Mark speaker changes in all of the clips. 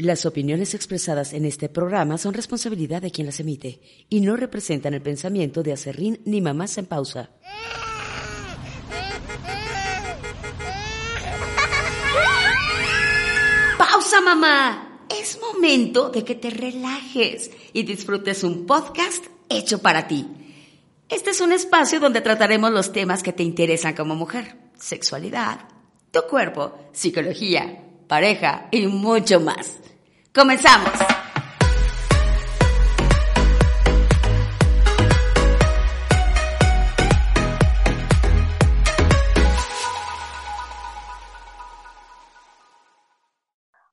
Speaker 1: Las opiniones expresadas en este programa son responsabilidad de quien las emite y no representan el pensamiento de Acerrín ni Mamás en Pausa. ¡Pausa, mamá! Es momento de que te relajes y disfrutes un podcast hecho para ti. Este es un espacio donde trataremos los temas que te interesan como mujer. Sexualidad, tu cuerpo, psicología, pareja y mucho más. Comenzamos.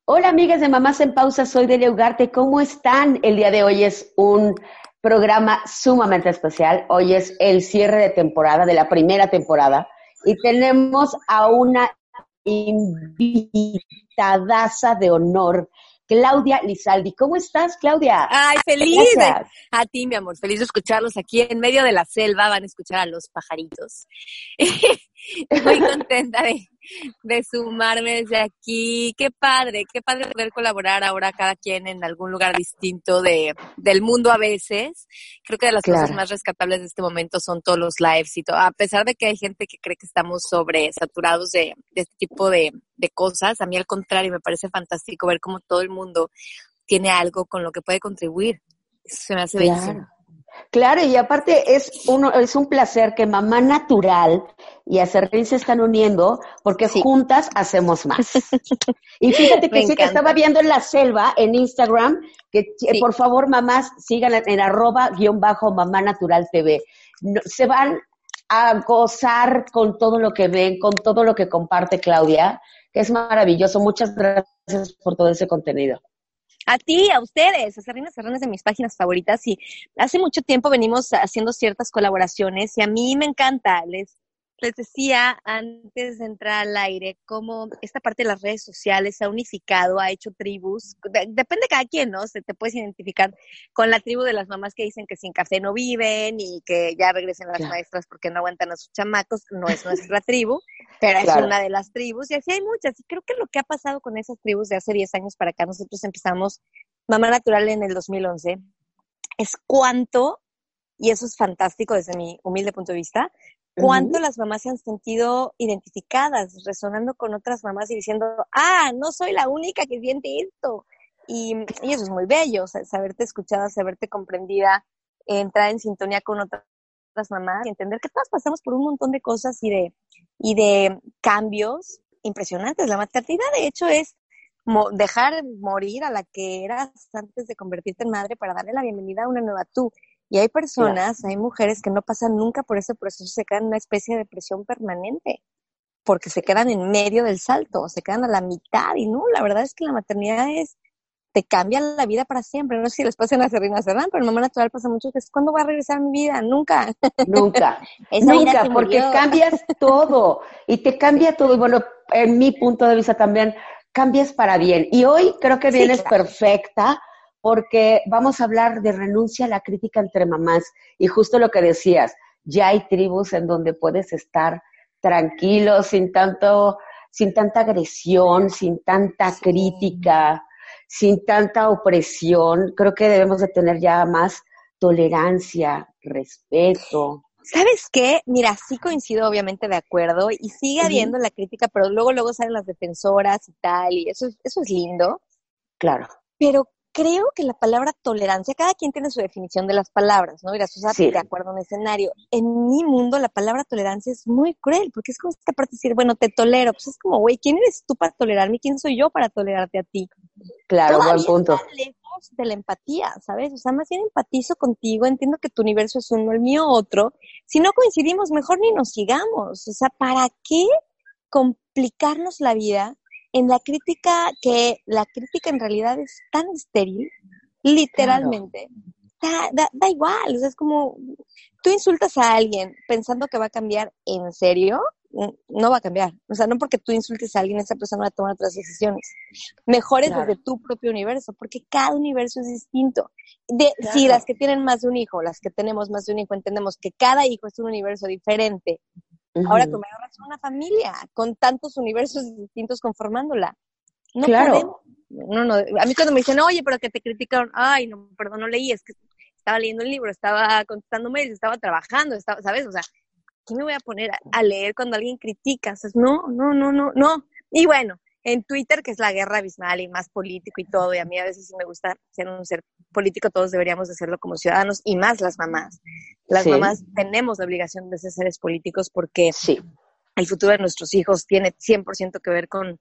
Speaker 1: Hola amigas de Mamás en Pausa, soy Delia Ugarte. ¿Cómo están? El día de hoy es un programa sumamente especial. Hoy es el cierre de temporada, de la primera temporada, y tenemos a una invitadaza de honor Claudia Lizaldi. ¿Cómo estás, Claudia?
Speaker 2: Ay, feliz. A ti, mi amor, feliz de escucharlos aquí en medio de la selva. Van a escuchar a los pajaritos. Muy contenta de, de sumarme desde aquí. Qué padre, qué padre poder colaborar ahora cada quien en algún lugar distinto de, del mundo a veces. Creo que de las cosas más rescatables de este momento son todos los lives y todo. A pesar de que hay gente que cree que estamos sobresaturados de, de este tipo de, de cosas, a mí al contrario me parece fantástico ver cómo todo el mundo tiene algo con lo que puede contribuir. Eso se me hace bellísimo.
Speaker 1: Claro, y aparte es, uno, es un placer que Mamá Natural y Acerrín se están uniendo porque juntas hacemos más. y fíjate que sí que estaba viendo en la selva, en Instagram, que por favor mamás sigan en arroba guion bajo Mamá Natural TV. se van a gozar con todo lo que ven, con todo lo que comparte Claudia, que es maravilloso. Muchas gracias por todo ese contenido
Speaker 2: a ti, a ustedes, a Serrina Serrana de mis páginas favoritas. Y hace mucho tiempo venimos haciendo ciertas colaboraciones y a mí me encanta, les les decía antes de entrar al aire cómo esta parte de las redes sociales ha unificado, ha hecho tribus, depende de cada quien, ¿no? Se te puedes identificar con la tribu de las mamás que dicen que sin café no viven y que ya regresen las maestras porque no aguantan a sus chamacos, no es nuestra tribu, pero es una de las tribus y así hay muchas. Y creo que lo que ha pasado con esas tribus de hace 10 años para acá, nosotros empezamos Mamá Natural en el 2011, es cuánto y eso es fantástico desde mi humilde punto de vista, cuánto las mamás se han sentido identificadas, resonando con otras mamás y diciendo, ah, no soy la única que siente esto. Y, eso es muy bello, saberte escuchada, saberte comprendida, entrar en sintonía con otras mamás y entender que todas pasamos por un montón de cosas y de, y de cambios impresionantes. La maternidad, de hecho, es dejar morir a la que eras antes de convertirte en madre para darle la bienvenida a una nueva tú. Y hay personas, hay mujeres que no pasan nunca por ese proceso, se quedan en una especie de depresión permanente, porque se quedan en medio del salto, se quedan a la mitad. Y no, la verdad es que la maternidad es, te cambia la vida para siempre. No sé si les pasa en la Serena Serrán, pero en Mamá Natural pasa mucho que es, ¿cuándo va a regresar mi vida? Nunca.
Speaker 1: Nunca. Nunca, porque cambias todo. Y te cambia todo. Y bueno, en mi punto de vista también, cambias para bien. Y hoy creo que vienes perfecta porque vamos a hablar de renuncia a la crítica entre mamás y justo lo que decías, ya hay tribus en donde puedes estar tranquilo, sin tanto, sin tanta agresión, sin tanta crítica, sin tanta opresión. Creo que debemos de tener ya más tolerancia, respeto.
Speaker 2: ¿Sabes qué? Mira, sí coincido obviamente de acuerdo y sigue habiendo la crítica, pero luego luego salen las defensoras y tal y eso eso es lindo.
Speaker 1: Claro.
Speaker 2: Pero creo que la palabra tolerancia, cada quien tiene su definición de las palabras, ¿no? Mira, Susana, sí. de acuerdo en escenario. En mi mundo, la palabra tolerancia es muy cruel, porque es como esta parte de decir, bueno, te tolero. Pues es como, güey, ¿quién eres tú para tolerarme? ¿Quién soy yo para tolerarte a ti?
Speaker 1: Claro, buen punto.
Speaker 2: Está lejos de la empatía, ¿sabes? O sea, más bien empatizo contigo, entiendo que tu universo es uno, el mío otro. Si no coincidimos, mejor ni nos sigamos. O sea, ¿para qué complicarnos la vida en la crítica que la crítica en realidad es tan estéril, literalmente. Da, da, igual, o sea, es como tú insultas a alguien pensando que va a cambiar en serio, no va a cambiar. O sea, no porque tú insultes a alguien, esa persona va a tomar otras decisiones. Mejores desde tu propio universo, porque cada universo es distinto. De, Si las que tienen más de un hijo, las que tenemos más de un hijo, entendemos que cada hijo es un universo diferente. Ahora tú me agarras una familia con tantos universos distintos conformándola. No claro. No, no. A mí cuando me dicen, oye, pero que te criticaron, ay, no, perdón, no leí, es que estaba leyendo el libro, estaba contestando mails, estaba trabajando, estaba, ¿sabes? O sea, ¿qué me voy a poner a, leer cuando alguien critica? no, no, no, no, no. Y bueno, en Twitter, que es la guerra abismal y más político y todo, y a mí a veces sí me gusta ser un ser político, todos deberíamos de serlo como ciudadanos, y más las mamás. Las mamás tenemos la obligación de ser seres políticos porque sí. el futuro de nuestros hijos tiene 100% que ver con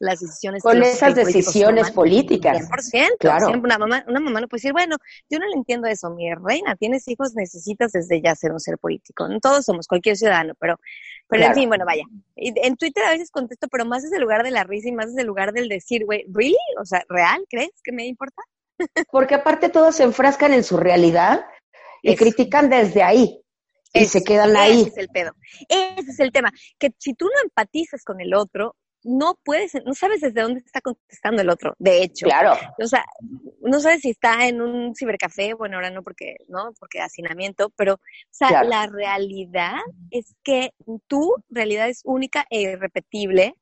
Speaker 2: las decisiones.
Speaker 1: Con esas decisiones políticas.
Speaker 2: 100%. Claro. una, mamá, una mamá no puede decir, bueno, yo no le entiendo eso, mi reina, tienes hijos, necesitas desde ya ser un ser político. No todos somos, cualquier ciudadano, pero, pero en fin, bueno, vaya. En Twitter a veces contesto, pero más desde el lugar de la risa y más desde el lugar del decir, güey, ¿really? O sea, ¿real? ¿Crees que me importa?
Speaker 1: Porque aparte todos se enfrascan en su realidad y critican desde ahí. Y se quedan ahí.
Speaker 2: Ese es el pedo. Ese es el tema. Que si tú no empatizas con el otro, no puedes, no sabes desde dónde está contestando el otro, de hecho.
Speaker 1: Claro.
Speaker 2: O sea, no sabes si está en un cibercafé, bueno, ahora no porque, ¿no? Porque hacinamiento, pero, o sea, la realidad es que tu realidad es única e irrepetible,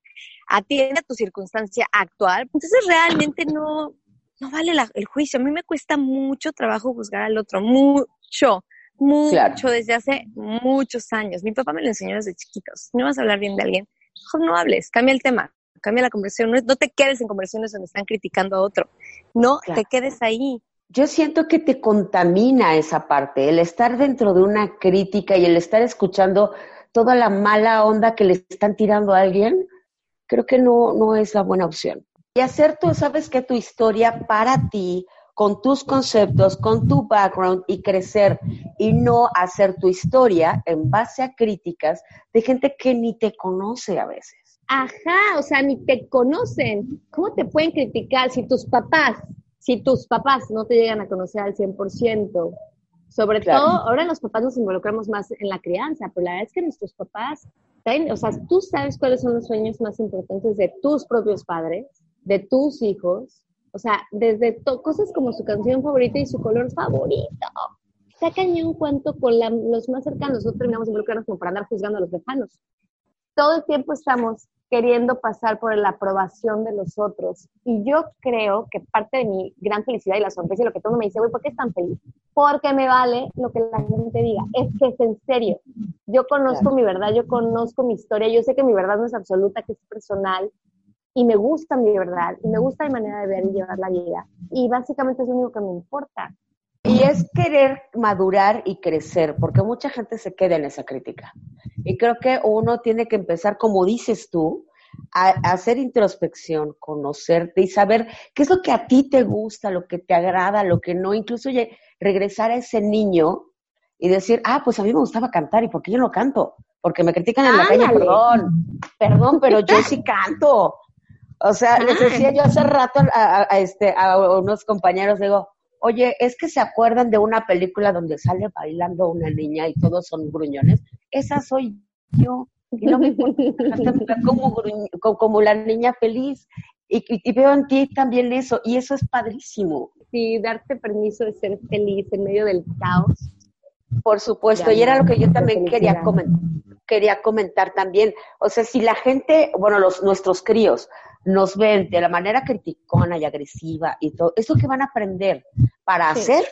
Speaker 2: atiende a tu circunstancia actual, entonces realmente no, no vale el juicio. A mí me cuesta mucho trabajo juzgar al otro, mucho, mucho, desde hace muchos años. Mi papá me lo enseñó desde chiquitos. No vas a hablar bien de alguien, mejor no hables, cambia el tema, cambia la conversación. No, te quedes en conversaciones donde están criticando a otro. No te quedes ahí.
Speaker 1: Yo siento que te contamina esa parte, el estar dentro de una crítica y el estar escuchando toda la mala onda que le están tirando a alguien, creo que no, no es la buena opción. Y hacer tú, sabes que tu historia para ti, con tus conceptos, con tu background y crecer y no hacer tu historia en base a críticas de gente que ni te conoce a veces.
Speaker 2: Ajá, o sea, ni te conocen. ¿Cómo te pueden criticar si tus papás, si tus papás no te llegan a conocer al 100%? Sobre todo, ahora los papás nos involucramos más en la crianza, pero la verdad es que nuestros papás, o sea, tú sabes cuáles son los sueños más importantes de tus propios padres, de tus hijos, o sea, desde cosas como su canción favorita y su color favorito. Está cañón cuento con los más cercanos. Nosotros terminamos involucrarnos como para andar juzgando a los lejanos. Todo el tiempo estamos queriendo pasar por la aprobación de los otros. Y yo creo que parte de mi gran felicidad y la sonrisa y lo que todo me dice, güey, ¿por qué es tan feliz? Porque me vale lo que la gente diga. Es que es en serio. Yo conozco mi verdad, yo conozco mi historia, yo sé que mi verdad no es absoluta, que es personal, y me gusta mi verdad y me gusta mi manera de ver y llevar la vida. Y básicamente es lo único que me importa.
Speaker 1: Y es querer madurar y crecer, porque mucha gente se queda en esa crítica. Y creo que uno tiene que empezar, como dices tú, a, hacer introspección, conocerte y saber qué es lo que a ti te gusta, lo que te agrada, lo que no. Incluso regresar a ese niño y decir, ah, pues a mí me gustaba cantar y ¿por qué yo no canto? Porque me critican en la calle, perdón, perdón, pero yo sí canto. O sea, les decía yo hace rato a, este, a unos compañeros, digo, oye, es que se acuerdan de una película donde sale bailando una niña y todos son gruñones. Esa soy yo. Y no me como, como, la niña feliz. Y, y, veo en ti también eso. Y eso es padrísimo.
Speaker 2: Sí, darte permiso de ser feliz en medio del caos.
Speaker 1: Por supuesto. y era lo que yo también quería comentar, quería comentar también. O sea, si la gente, bueno, los, nuestros críos, nos ven de la manera criticona y agresiva y todo, eso que van a aprender para hacer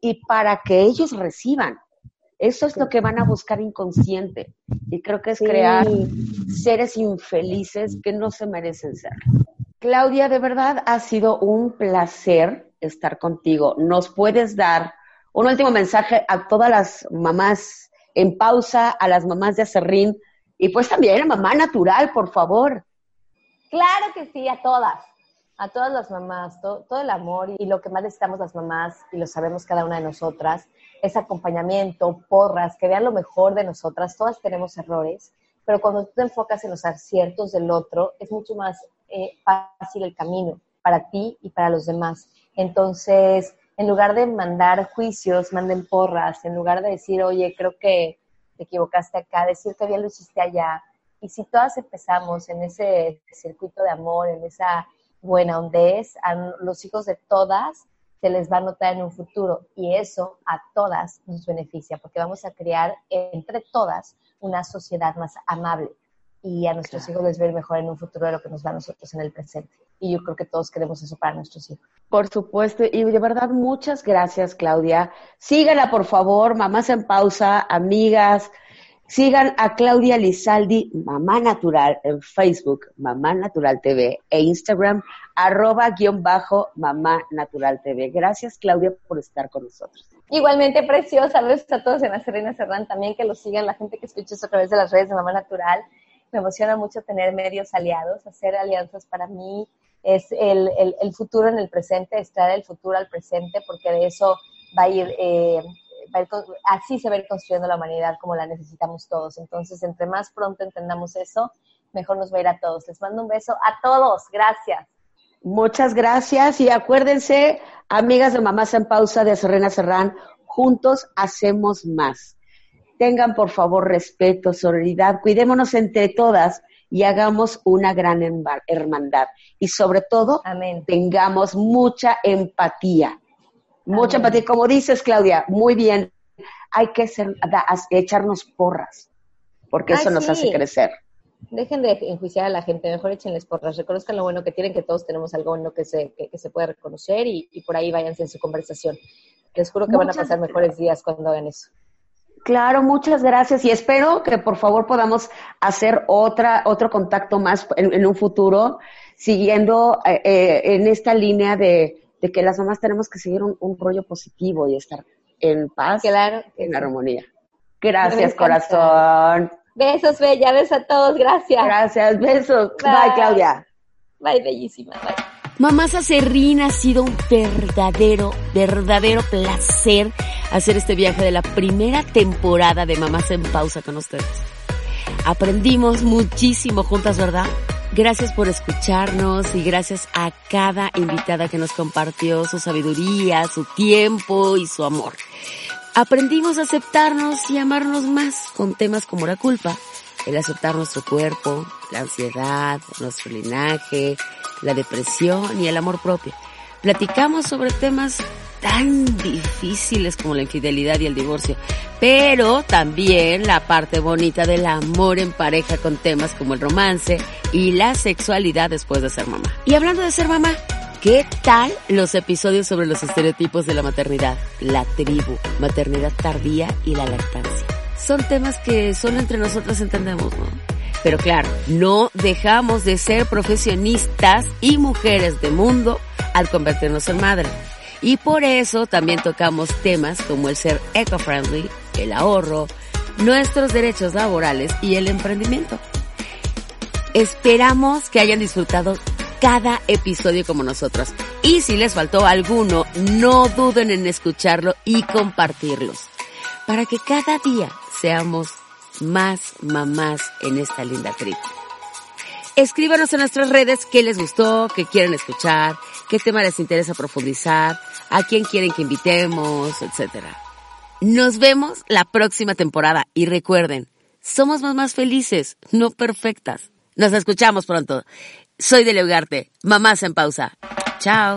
Speaker 1: y para que ellos reciban. Eso es lo que van a buscar inconsciente. Y creo que es crear seres infelices que no se merecen ser. Claudia, de verdad ha sido un placer estar contigo. ¿Nos puedes dar un último mensaje a todas las mamás en pausa, a las mamás de Acerrín y pues también a mamá natural, por favor?
Speaker 2: Claro que sí, a todas, a todas las mamás, todo, el amor y lo que más necesitamos las mamás, y lo sabemos cada una de nosotras, es acompañamiento, porras, que vean lo mejor de nosotras, todas tenemos errores, pero cuando tú te enfocas en los aciertos del otro, es mucho más eh, fácil el camino para ti y para los demás. Entonces, en lugar de mandar juicios, manden porras, en lugar de decir, oye, creo que te equivocaste acá, decir que bien lo hiciste allá. Y si todas empezamos en ese circuito de amor, en esa buena hondez, a los hijos de todas se les va a notar en un futuro y eso a todas nos beneficia porque vamos a crear entre todas una sociedad más amable y a nuestros hijos les ir mejor en un futuro de lo que nos va a nosotros en el presente. Y yo creo que todos queremos eso para nuestros hijos.
Speaker 1: Por supuesto, y de verdad muchas gracias, Claudia. Síganla, por favor, Mamás en Pausa, amigas. Sigan a Claudia Lizaldi, Mamá Natural, en Facebook, Mamá Natural TV, e Instagram, arroba guion bajo Mamá Natural TV. Gracias, Claudia, por estar con nosotros.
Speaker 2: Igualmente, preciosa. Besos a todos en la Serena Serrán también, que los sigan, la gente que escucha esto a través de las redes de Mamá Natural. Me emociona mucho tener medios aliados, hacer alianzas para mí es el, el, futuro en el presente, extraer el futuro al presente, porque de eso va a ir, eh, así se va a ir construyendo la humanidad como la necesitamos todos. Entonces, entre más pronto entendamos eso, mejor nos va a ir a todos. Les mando un beso a todos. Gracias.
Speaker 1: Muchas gracias y acuérdense, amigas de Mamás en Pausa de Serena Serrán, juntos hacemos más tengan por favor respeto, solidaridad, cuidémonos entre todas y hagamos una gran hermandad. Y sobre todo, tengamos mucha empatía. Mucha empatía. Como dices, Claudia, muy bien, hay que ser, echarnos porras, porque eso nos hace crecer.
Speaker 2: Dejen de enjuiciar a la gente, mejor échenles porras, reconozcan lo bueno que tienen, que todos tenemos algo bueno que se, que, se puede reconocer y, por ahí váyanse en su conversación. Les juro que van a pasar mejores días cuando hagan eso.
Speaker 1: Claro, muchas gracias y espero que por favor podamos hacer otra, otro contacto más en, un futuro, siguiendo eh, eh, en esta línea de, que las mamás tenemos que seguir un, rollo positivo y estar en paz,
Speaker 2: claro,
Speaker 1: en armonía. Gracias, corazón.
Speaker 2: Besos, Bella, besos a todos, gracias.
Speaker 1: Gracias, besos. Bye, Claudia.
Speaker 2: Bye, bellísima. Bye.
Speaker 3: Mamás Acerrín ha sido un verdadero, verdadero placer hacer este viaje de la primera temporada de Mamás en Pausa con ustedes. Aprendimos muchísimo juntas, ¿verdad? Gracias por escucharnos y gracias a cada invitada que nos compartió su sabiduría, su tiempo y su amor. Aprendimos a aceptarnos y amarnos más con temas como la culpa, el aceptar nuestro cuerpo, la ansiedad, nuestro linaje, la depresión y el amor propio. Platicamos sobre temas tan difíciles como la infidelidad y el divorcio, pero también la parte bonita del amor en pareja con temas como el romance y la sexualidad después de ser mamá. Y hablando de ser mamá, ¿qué tal los episodios sobre los estereotipos de la maternidad, la tribu, maternidad tardía y la lactancia? Son temas que solo entre nosotras entendemos. Pero claro, no dejamos de ser profesionistas y mujeres de mundo al convertirnos en madre. Y por eso también tocamos temas como el ser eco-friendly, el ahorro, nuestros derechos laborales y el emprendimiento. Esperamos que hayan disfrutado cada episodio como nosotros. Y si les faltó alguno, no duden en escucharlo y compartirlos. Para que cada día seamos más mamás en esta linda tribu. Escríbanos en nuestras redes qué les gustó, qué quieren escuchar, qué tema les interesa profundizar, a quién quieren que invitemos, etc. Nos vemos la próxima temporada y recuerden, somos mamás felices, no perfectas. Nos escuchamos pronto. Soy de Leugarte, mamás en pausa. Chao.